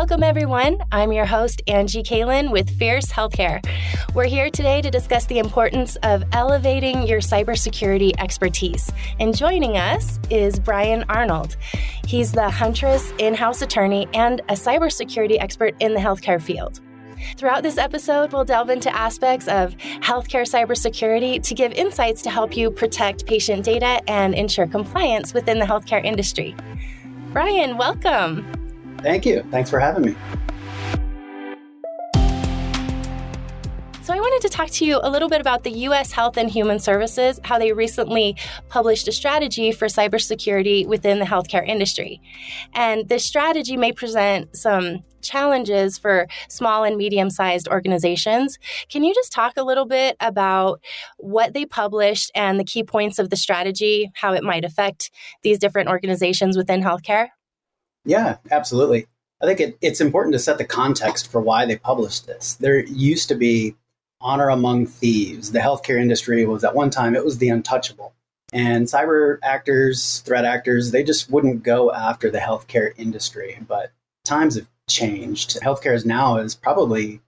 Welcome, everyone. I'm your host, Angie Kalin with Fierce Healthcare. We're here today to discuss the importance of elevating your cybersecurity expertise. And joining us is Brian Arnold. He's the Huntress in house attorney and a cybersecurity expert in the healthcare field. Throughout this episode, we'll delve into aspects of healthcare cybersecurity to give insights to help you protect patient data and ensure compliance within the healthcare industry. Brian, welcome. Thank you. Thanks for having me. So, I wanted to talk to you a little bit about the U.S. Health and Human Services, how they recently published a strategy for cybersecurity within the healthcare industry. And this strategy may present some challenges for small and medium sized organizations. Can you just talk a little bit about what they published and the key points of the strategy, how it might affect these different organizations within healthcare? Yeah, absolutely. I think it, it's important to set the context for why they published this. There used to be honor among thieves. The healthcare industry was at one time, it was the untouchable. And cyber actors, threat actors, they just wouldn't go after the healthcare industry. But times have changed. Healthcare is now is probably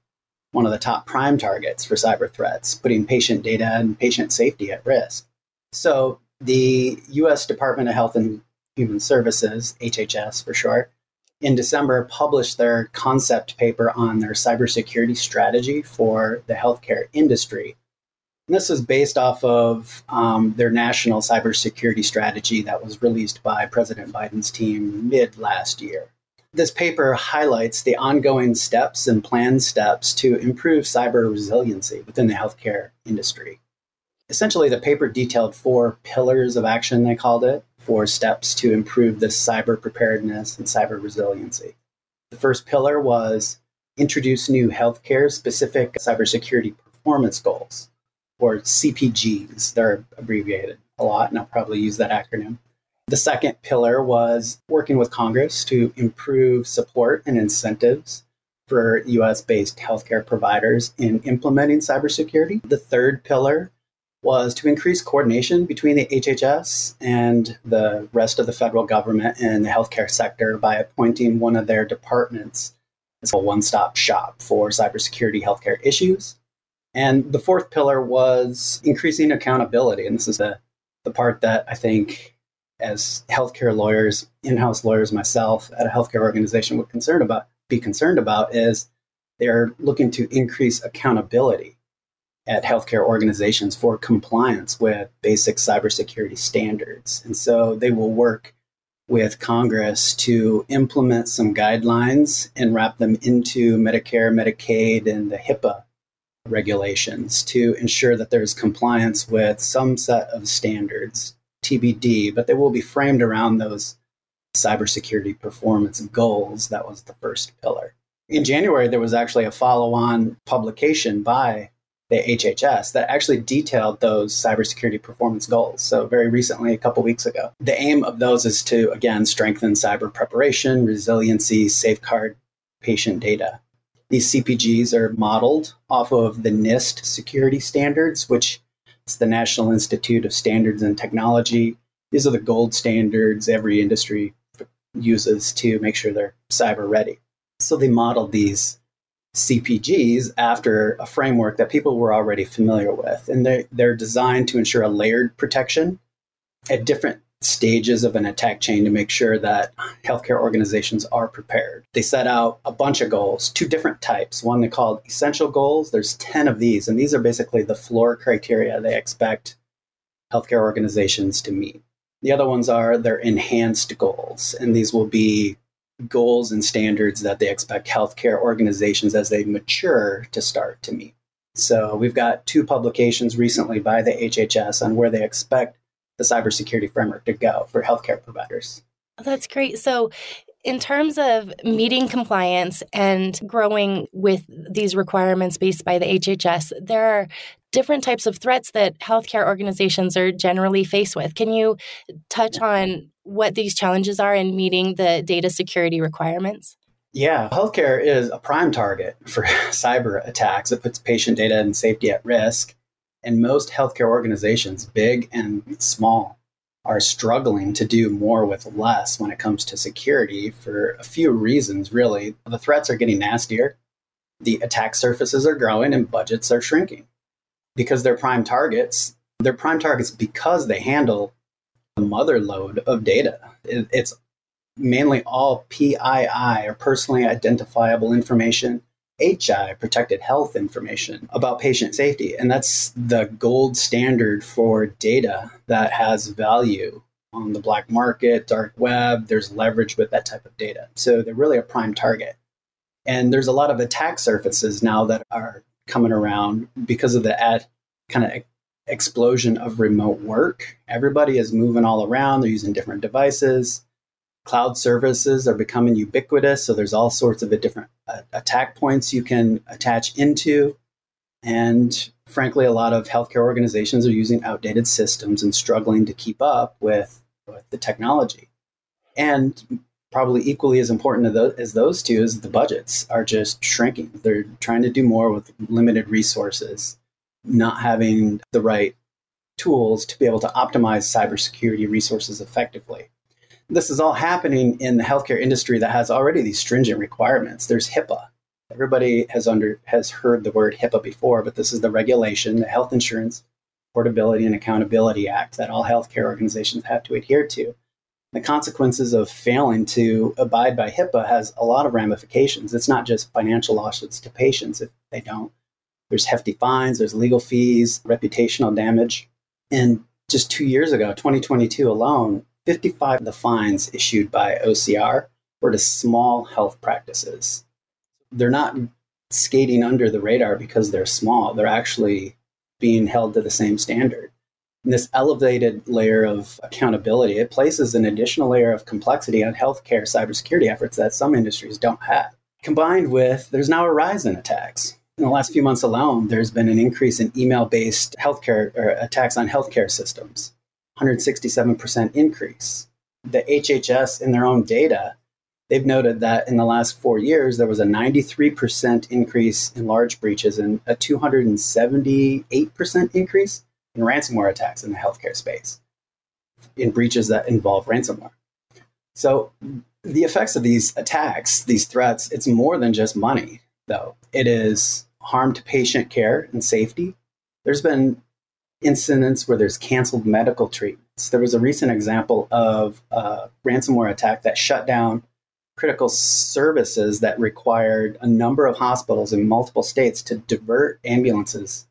one of the top prime targets for cyber threats, putting patient data and patient safety at risk. So the US Department of Health and Human Services, HHS for short, in December published their concept paper on their cybersecurity strategy for the healthcare industry. And this was based off of um, their national cybersecurity strategy that was released by President Biden's team mid last year. This paper highlights the ongoing steps and planned steps to improve cyber resiliency within the healthcare industry. Essentially, the paper detailed four pillars of action, they called it, for steps to improve the cyber preparedness and cyber resiliency. The first pillar was introduce new healthcare specific cybersecurity performance goals, or CPGs. They're abbreviated a lot, and I'll probably use that acronym. The second pillar was working with Congress to improve support and incentives for US based healthcare providers in implementing cybersecurity. The third pillar was to increase coordination between the HHS and the rest of the federal government and the healthcare sector by appointing one of their departments as a one stop shop for cybersecurity healthcare issues. And the fourth pillar was increasing accountability. And this is the, the part that I think, as healthcare lawyers, in house lawyers myself at a healthcare organization would concern about, be concerned about is they're looking to increase accountability at healthcare organizations for compliance with basic cybersecurity standards. And so they will work with Congress to implement some guidelines and wrap them into Medicare, Medicaid, and the HIPAA regulations to ensure that there's compliance with some set of standards, TBD, but they will be framed around those cybersecurity performance goals. That was the first pillar. In January, there was actually a follow on publication by the HHS that actually detailed those cybersecurity performance goals. So, very recently, a couple weeks ago. The aim of those is to, again, strengthen cyber preparation, resiliency, safeguard patient data. These CPGs are modeled off of the NIST security standards, which is the National Institute of Standards and Technology. These are the gold standards every industry uses to make sure they're cyber ready. So they modeled these CPGs after a framework that people were already familiar with. And they're, they're designed to ensure a layered protection at different stages of an attack chain to make sure that healthcare organizations are prepared. They set out a bunch of goals, two different types. One they called essential goals. There's 10 of these, and these are basically the floor criteria they expect healthcare organizations to meet. The other ones are their enhanced goals, and these will be goals and standards that they expect healthcare organizations as they mature to start to meet. So we've got two publications recently by the HHS on where they expect the cybersecurity framework to go for healthcare providers. That's great. So in terms of meeting compliance and growing with these requirements based by the HHS, there are different types of threats that healthcare organizations are generally faced with. Can you touch on what these challenges are in meeting the data security requirements? Yeah, healthcare is a prime target for cyber attacks. It puts patient data and safety at risk. And most healthcare organizations, big and small, are struggling to do more with less when it comes to security for a few reasons, really. The threats are getting nastier, the attack surfaces are growing, and budgets are shrinking. Because they're prime targets, they're prime targets because they handle the mother lode of data. It's mainly all PII or personally identifiable information PHI, protected health information about patient safety. And that's the gold standard for data that has value on the black market, dark web. There's leverage with that type of data. So they're really a prime target. And there's a lot of attack surfaces now that are coming around because of the ad, kind of explosion of remote work. Everybody is moving all around, they're using different devices cloud services are becoming ubiquitous. So there's all sorts of different uh, attack points you can attach into. And frankly, a lot of healthcare organizations are using outdated systems and struggling to keep up with, with the technology. And probably equally as important as those two is the budgets are just shrinking. They're trying to do more with limited resources, not having the right tools to be able to optimize cybersecurity resources effectively this is all happening in the healthcare industry that has already these stringent requirements. There's HIPAA. Everybody has under has heard the word HIPAA before, but this is the regulation, the Health Insurance Portability and Accountability Act that all healthcare organizations have to adhere to. The consequences of failing to abide by HIPAA has a lot of ramifications. It's not just financial losses to patients if they don't. There's hefty fines, there's legal fees, reputational damage. And just two years ago, 2022 alone, 55 of the fines issued by OCR were to small health practices. They're not skating under the radar because they're small, they're actually being held to the same standard. And this elevated layer of accountability, it places an additional layer of complexity on healthcare cybersecurity efforts that some industries don't have. Combined with, there's now a rise in attacks. In the last few months alone, there's been an increase in email based healthcare or attacks on healthcare systems. 167% increase. The HHS, in their own data, they've noted that in the last four years, there was a 93% increase in large breaches and a 278% increase in ransomware attacks in the healthcare space, in breaches that involve ransomware. So, the effects of these attacks, these threats, it's more than just money, though. It is harm to patient care and safety. There's been incidents where there's canceled medical treatments. There was a recent example of a ransomware attack that shut down critical services that required a number of hospitals in multiple states to divert ambulances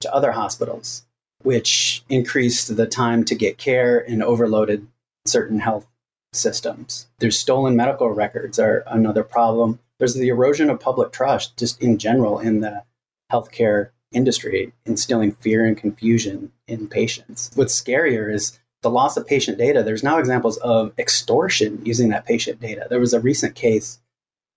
to other hospitals, which increased the time to get care and overloaded certain health systems. There's stolen medical records are another problem. There's the erosion of public trust just in general in the healthcare industry, instilling fear and confusion in patients. What's scarier is the loss of patient data. There's now examples of extortion using that patient data. There was a recent case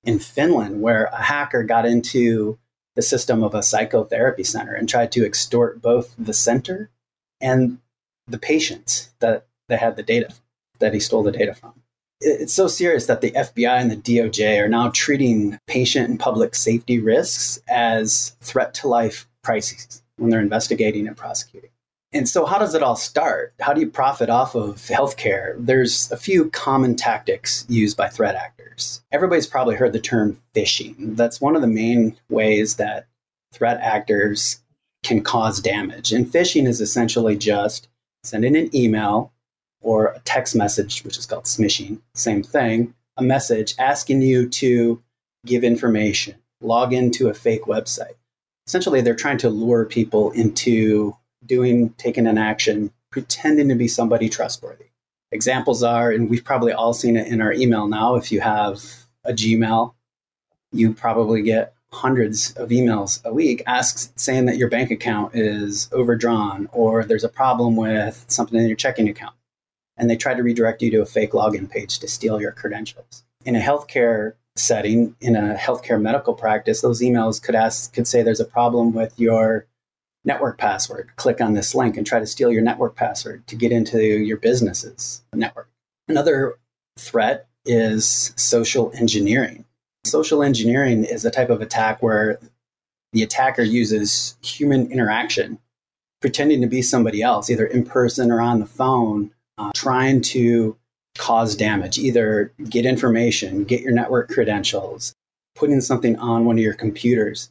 in Finland where a hacker got into the system of a psychotherapy center and tried to extort both the center and the patients that they had the data that he stole the data from. It's so serious that the FBI and the DOJ are now treating patient and public safety risks as threat to life crises when they're investigating and prosecuting. And so, how does it all start? How do you profit off of healthcare? There's a few common tactics used by threat actors. Everybody's probably heard the term phishing. That's one of the main ways that threat actors can cause damage. And phishing is essentially just sending an email or a text message, which is called smishing, same thing, a message asking you to give information, log into a fake website essentially they're trying to lure people into doing, taking an action, pretending to be somebody trustworthy. Examples are, and we've probably all seen it in our email now. If you have a Gmail, you probably get hundreds of emails a week asks saying that your bank account is overdrawn or there's a problem with something in your checking account. And they try to redirect you to a fake login page to steal your credentials. In a healthcare setting in a healthcare medical practice, those emails could ask could say there's a problem with your network password. Click on this link and try to steal your network password to get into your business's network. Another threat is social engineering. Social engineering is a type of attack where the attacker uses human interaction, pretending to be somebody else, either in person or on the phone, uh, trying to cause damage, either get information, get your network credentials, putting something on one of your computers.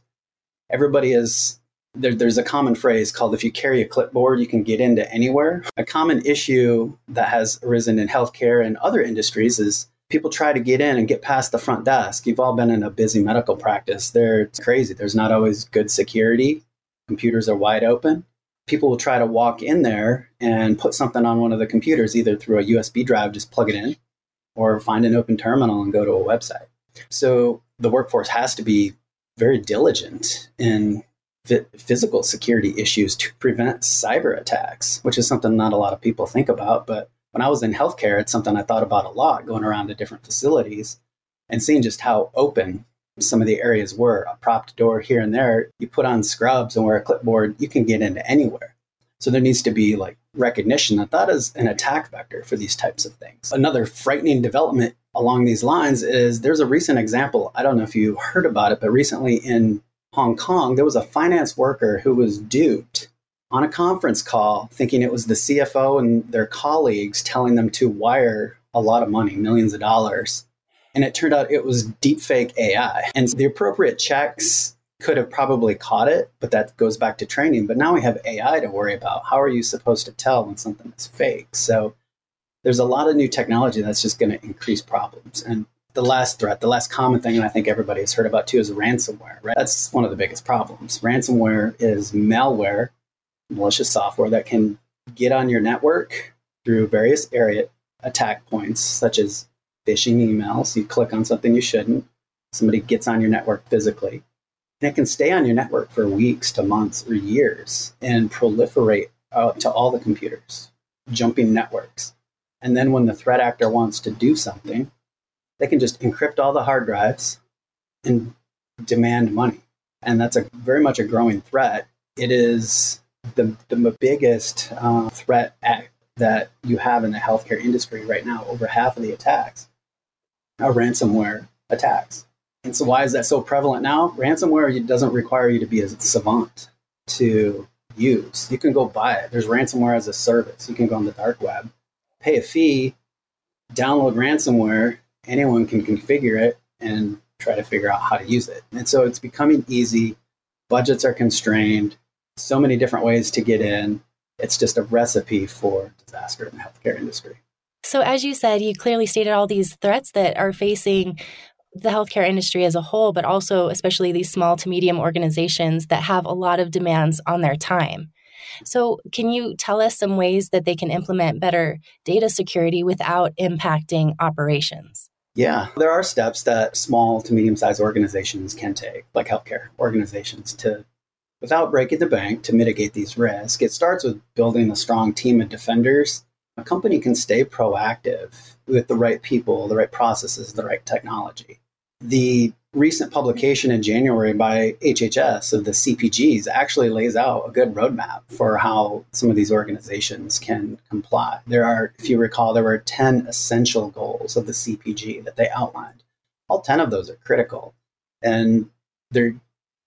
Everybody is there, there's a common phrase called if you carry a clipboard, you can get into anywhere. A common issue that has arisen in healthcare and other industries is people try to get in and get past the front desk. You've all been in a busy medical practice. There, it's crazy. There's not always good security. Computers are wide open. People will try to walk in there and put something on one of the computers, either through a USB drive, just plug it in, or find an open terminal and go to a website. So the workforce has to be very diligent in physical security issues to prevent cyber attacks, which is something not a lot of people think about. But when I was in healthcare, it's something I thought about a lot going around to different facilities and seeing just how open some of the areas were. A propped door here and there, you put on scrubs and wear a clipboard, you can get into anywhere. So there needs to be like recognition that that is an attack vector for these types of things. Another frightening development along these lines is there's a recent example. I don't know if you heard about it, but recently in Hong Kong, there was a finance worker who was duped on a conference call thinking it was the CFO and their colleagues telling them to wire a lot of money, millions of dollars. And it turned out it was deepfake AI. And the appropriate checks could have probably caught it, but that goes back to training. But now we have AI to worry about. How are you supposed to tell when something is fake? So there's a lot of new technology that's just going to increase problems. And the last threat, the last common thing, and I think everybody has heard about too, is ransomware. Right? That's one of the biggest problems. Ransomware is malware, malicious software that can get on your network through various area attack points, such as phishing emails. You click on something you shouldn't. Somebody gets on your network physically. And it can stay on your network for weeks to months or years and proliferate out to all the computers, jumping networks. And then when the threat actor wants to do something, they can just encrypt all the hard drives and demand money. And that's a very much a growing threat. It is the, the biggest uh, threat that you have in the healthcare industry right now. Over half of the attacks are ransomware attacks. And so, why is that so prevalent now? Ransomware doesn't require you to be a savant to use. You can go buy it. There's ransomware as a service. You can go on the dark web, pay a fee, download ransomware, anyone can configure it and try to figure out how to use it. And so it's becoming easy. Budgets are constrained, so many different ways to get in. It's just a recipe for disaster in the healthcare industry. So, as you said, you clearly stated all these threats that are facing the healthcare industry as a whole, but also especially these small to medium organizations that have a lot of demands on their time. So, can you tell us some ways that they can implement better data security without impacting operations? Yeah, there are steps that small to medium sized organizations can take, like healthcare organizations, to, without breaking the bank, to mitigate these risks. It starts with building a strong team of defenders. A company can stay proactive with the right people, the right processes, the right technology. The recent publication in January by HHS of the CPGs actually lays out a good roadmap for how some of these organizations can comply. There are, if you recall, there were 10 essential goals of the CPG that they outlined. All 10 of those are critical, and they're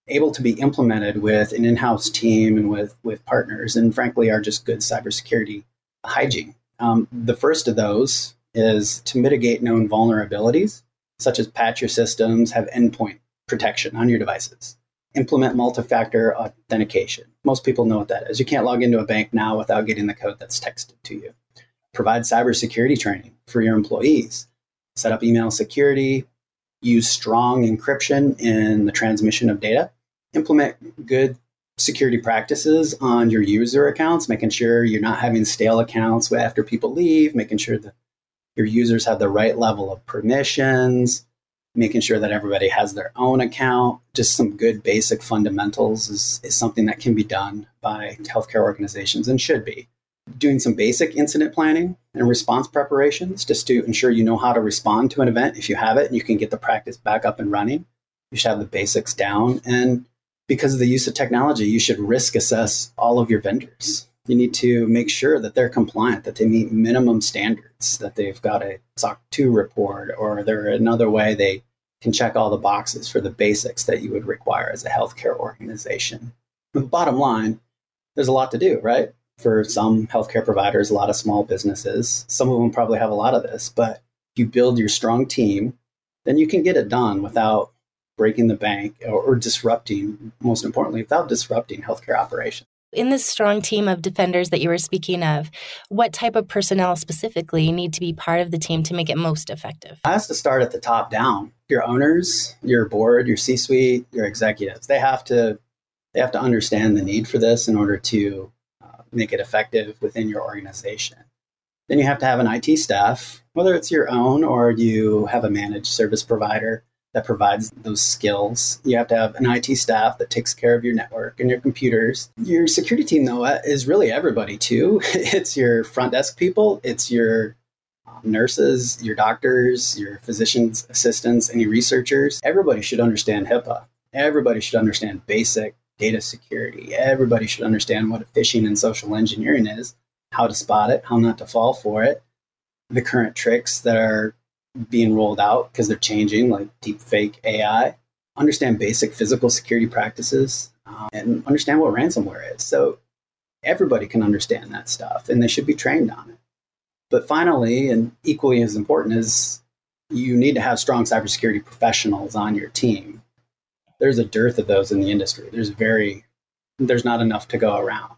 able to be implemented with an in house team and with, with partners, and frankly, are just good cybersecurity hygiene. Um, the first of those is to mitigate known vulnerabilities such as patch your systems, have endpoint protection on your devices, implement multi factor authentication. Most people know what that is. You can't log into a bank now without getting the code that's texted to you. Provide cybersecurity training for your employees. Set up email security. Use strong encryption in the transmission of data. Implement good security practices on your user accounts, making sure you're not having stale accounts after people leave, making sure that your users have the right level of permissions, making sure that everybody has their own account. Just some good basic fundamentals is, is something that can be done by healthcare organizations and should be. Doing some basic incident planning and response preparations just to ensure you know how to respond to an event if you have it and you can get the practice back up and running. You should have the basics down. And because of the use of technology, you should risk assess all of your vendors you need to make sure that they're compliant, that they meet minimum standards, that they've got a SOC 2 report, or they're another way they can check all the boxes for the basics that you would require as a healthcare organization. The bottom line, there's a lot to do, right? for some healthcare providers, a lot of small businesses. Some of them probably have a lot of this, but if you build your strong team, then you can get it done without breaking the bank or, or disrupting, most importantly, without disrupting healthcare operations. In this strong team of defenders that you were speaking of, what type of personnel specifically need to be part of the team to make it most effective? It has to start at the top down. Your owners, your board, your C-suite, your executives, they have to they have to understand the need for this in order to uh, make it effective within your organization. Then you have to have an IT staff, whether it's your own or you have a managed service provider that provides those skills. You have to have an IT staff that takes care of your network and your computers. Your security team, though, uh, is really everybody too. it's your front desk people, it's your um, nurses, your doctors, your physicians, assistants, any researchers. Everybody should understand HIPAA. Everybody should understand basic data security. Everybody should understand what phishing and social engineering is, how to spot it, how not to fall for it, the current tricks that are being rolled out because they're changing, like deep fake AI. Understand basic physical security practices um, and understand what ransomware is. So everybody can understand that stuff and they should be trained on it. But finally, and equally as important, is you need to have strong cybersecurity professionals on your team. There's a dearth of those in the industry. There's very, there's not enough to go around.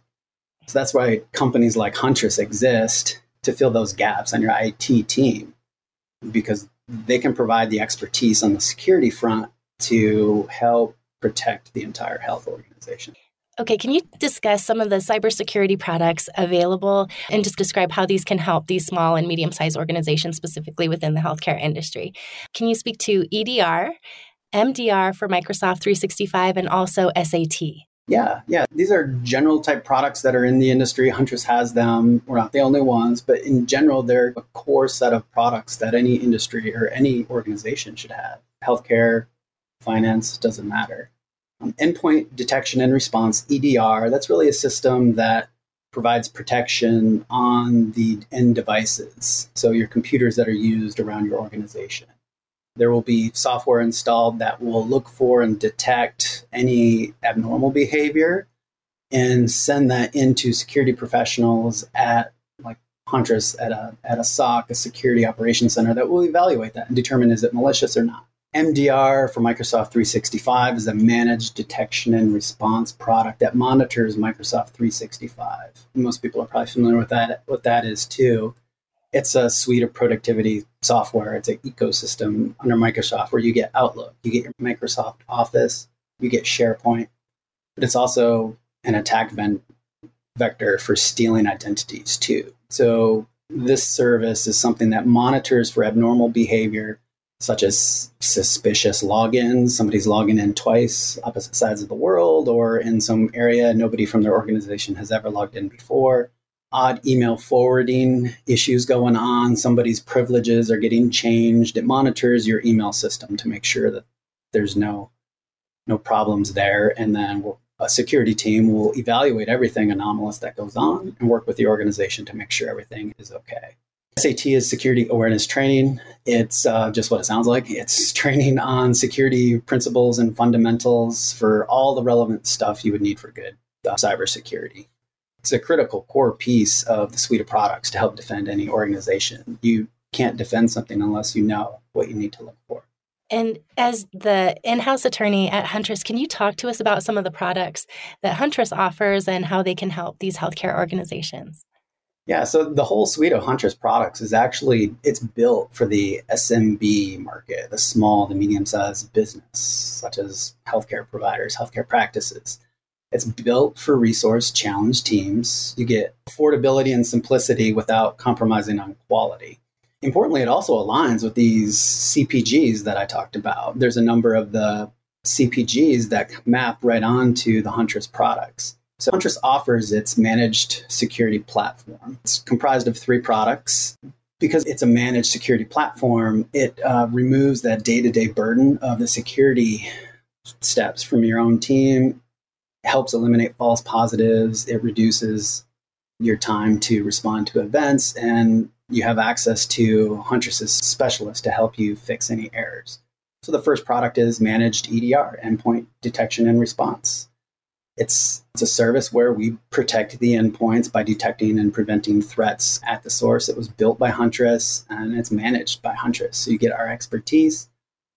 So that's why companies like Huntress exist to fill those gaps on your IT team because they can provide the expertise on the security front to help protect the entire health organization. Okay, can you discuss some of the cybersecurity products available and just describe how these can help these small and medium sized organizations, specifically within the healthcare industry? Can you speak to EDR, MDR for Microsoft 365, and also SAT? Yeah, yeah. These are general type products that are in the industry. Huntress has them. We're not the only ones, but in general, they're a core set of products that any industry or any organization should have. Healthcare, finance, doesn't matter. Um, endpoint detection and response, EDR, that's really a system that provides protection on the end devices. So, your computers that are used around your organization. There will be software installed that will look for and detect any abnormal behavior and send that into security professionals at like Huntress at a at a SOC, a security operations center that will evaluate that and determine is it malicious or not. MDR for Microsoft 365 is a managed detection and response product that monitors Microsoft 365. Most people are probably familiar with that what that is too it's a suite of productivity software. It's an ecosystem under Microsoft where you get Outlook, you get your Microsoft Office, you get SharePoint, but it's also an attack ven- vector for stealing identities too. So this service is something that monitors for abnormal behavior such as suspicious logins, somebody's logging in twice, opposite sides of the world, or in some area nobody from their organization has ever logged in before odd email forwarding issues going on, somebody's privileges are getting changed. It monitors your email system to make sure that there's no no problems there, and then we'll, a security team will evaluate everything anomalous that goes on and work with the organization to make sure everything is okay. SAT is security awareness training. It's uh, just what it sounds like. It's training on security principles and fundamentals for all the relevant stuff you would need for good uh, cybersecurity it's a critical core piece of the suite of products to help defend any organization. You can't defend something unless you know what you need to look for. And as the in house attorney at Huntress, can you talk to us about some of the products that Huntress offers and how they can help these healthcare organizations? Yeah, so the whole suite of Huntress products is actually it's built for the SMB market, the small to medium sized business, such as healthcare providers, healthcare practices. It's built for resource challenged teams. You get affordability and simplicity without compromising on quality. Importantly, it also aligns with these CPGs that I talked about. There's a number of the CPGs that map right onto the Huntress products. So Huntress offers its managed security platform. It's comprised of three products. Because it's a managed security platform, it uh, removes that day to day burden of the security steps from your own team helps eliminate false positives. It reduces your time to respond to events, and you have access to Huntress's specialists to help you fix any errors. So the first product is managed EDR, endpoint detection and response. It's, it's a service where we protect the endpoints by detecting and preventing threats at the source. It was built by Huntress and it's managed by Huntress. So you get our expertise.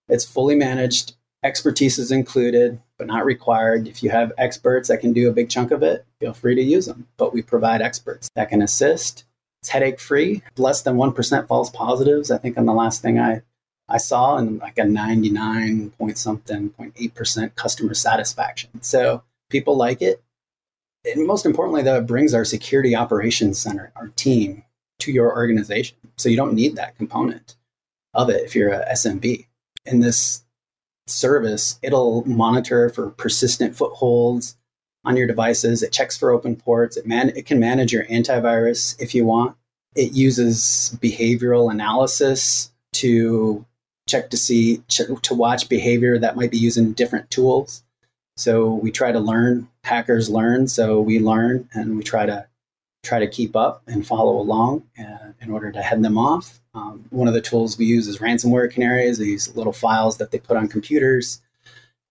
It's fully managed. Expertise is included, but not required. If you have experts that can do a big chunk of it, feel free to use them. But we provide experts that can assist. It's headache free, less than 1% false positives. I think on the last thing I I saw and like a 99 point something, 0.8% customer satisfaction. So people like it. And most importantly, though, it brings our security operations center, our team, to your organization. So you don't need that component of it if you're a SMB. In this service, it'll monitor for persistent footholds on your devices. It checks for open ports. It, man- it can manage your antivirus if you want. It uses behavioral analysis to check to see, to watch behavior that might be using different tools. So we try to learn, hackers learn, so we learn and we try to try to keep up and follow along uh, in order to head them off. Um, one of the tools we use is ransomware canaries, these little files that they put on computers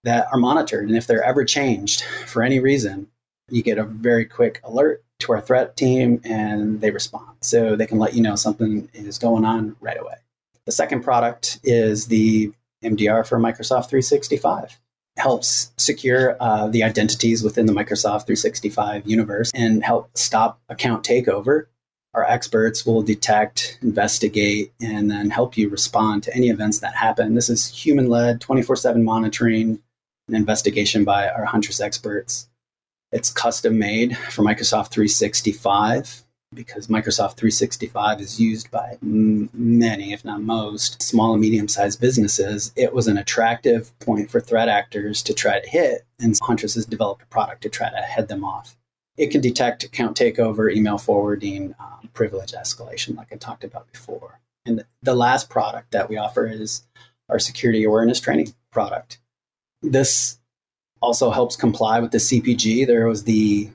that are monitored. And if they're ever changed for any reason, you get a very quick alert to our threat team and they respond. So they can let you know something is going on right away. The second product is the MDR for Microsoft 365 helps secure uh, the identities within the Microsoft 365 universe and help stop account takeover. Our experts will detect, investigate, and then help you respond to any events that happen. This is human led, 24 7 monitoring and investigation by our Huntress experts. It's custom made for Microsoft 365 because Microsoft 365 is used by m- many, if not most, small and medium sized businesses, it was an attractive point for threat actors to try to hit. And Huntress has developed a product to try to head them off. It can detect account takeover, email forwarding, um, privilege escalation, like I talked about before. And the last product that we offer is our security awareness training product. This also helps comply with the CPG. There was the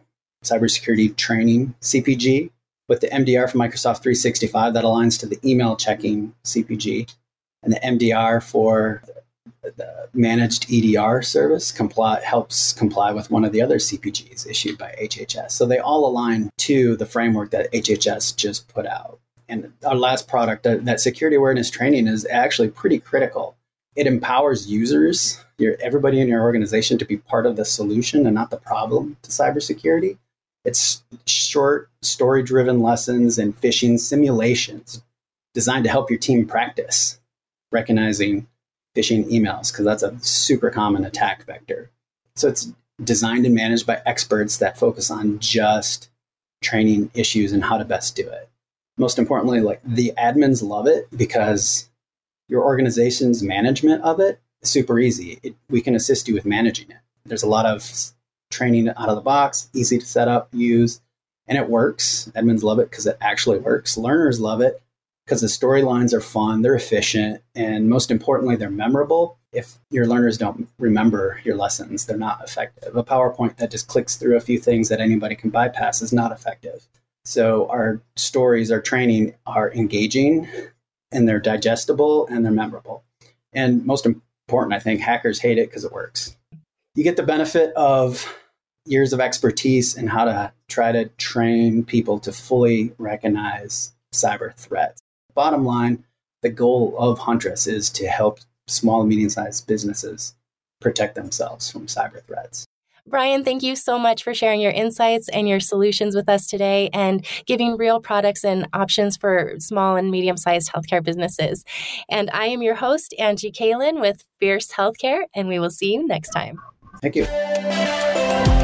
cybersecurity training CPG, with the MDR for Microsoft 365 that aligns to the email checking CPG, and the MDR for the managed EDR service comply, helps comply with one of the other CPGs issued by HHS. So they all align to the framework that HHS just put out. And our last product, uh, that security awareness training, is actually pretty critical. It empowers users, your, everybody in your organization, to be part of the solution and not the problem to cybersecurity. It's short, story driven lessons and phishing simulations designed to help your team practice recognizing phishing emails because that's a super common attack vector. So it's designed and managed by experts that focus on just training issues and how to best do it. Most importantly, like the admins love it because your organization's management of it is super easy. It, we can assist you with managing it. There's a lot of training out of the box, easy to set up, use, and it works. Admins love it because it actually works. Learners love it because the storylines are fun, they're efficient, and most importantly, they're memorable. If your learners don't remember your lessons, they're not effective. A PowerPoint that just clicks through a few things that anybody can bypass is not effective. So, our stories, our training are engaging and they're digestible and they're memorable. And most important, I think hackers hate it because it works you get the benefit of years of expertise in how to try to train people to fully recognize cyber threats. Bottom line, the goal of Huntress is to help small and medium sized businesses protect themselves from cyber threats. Brian, thank you so much for sharing your insights and your solutions with us today and giving real products and options for small and medium sized healthcare businesses. And I am your host, Angie Kalin with Fierce Healthcare, and we will see you next time. Thank you.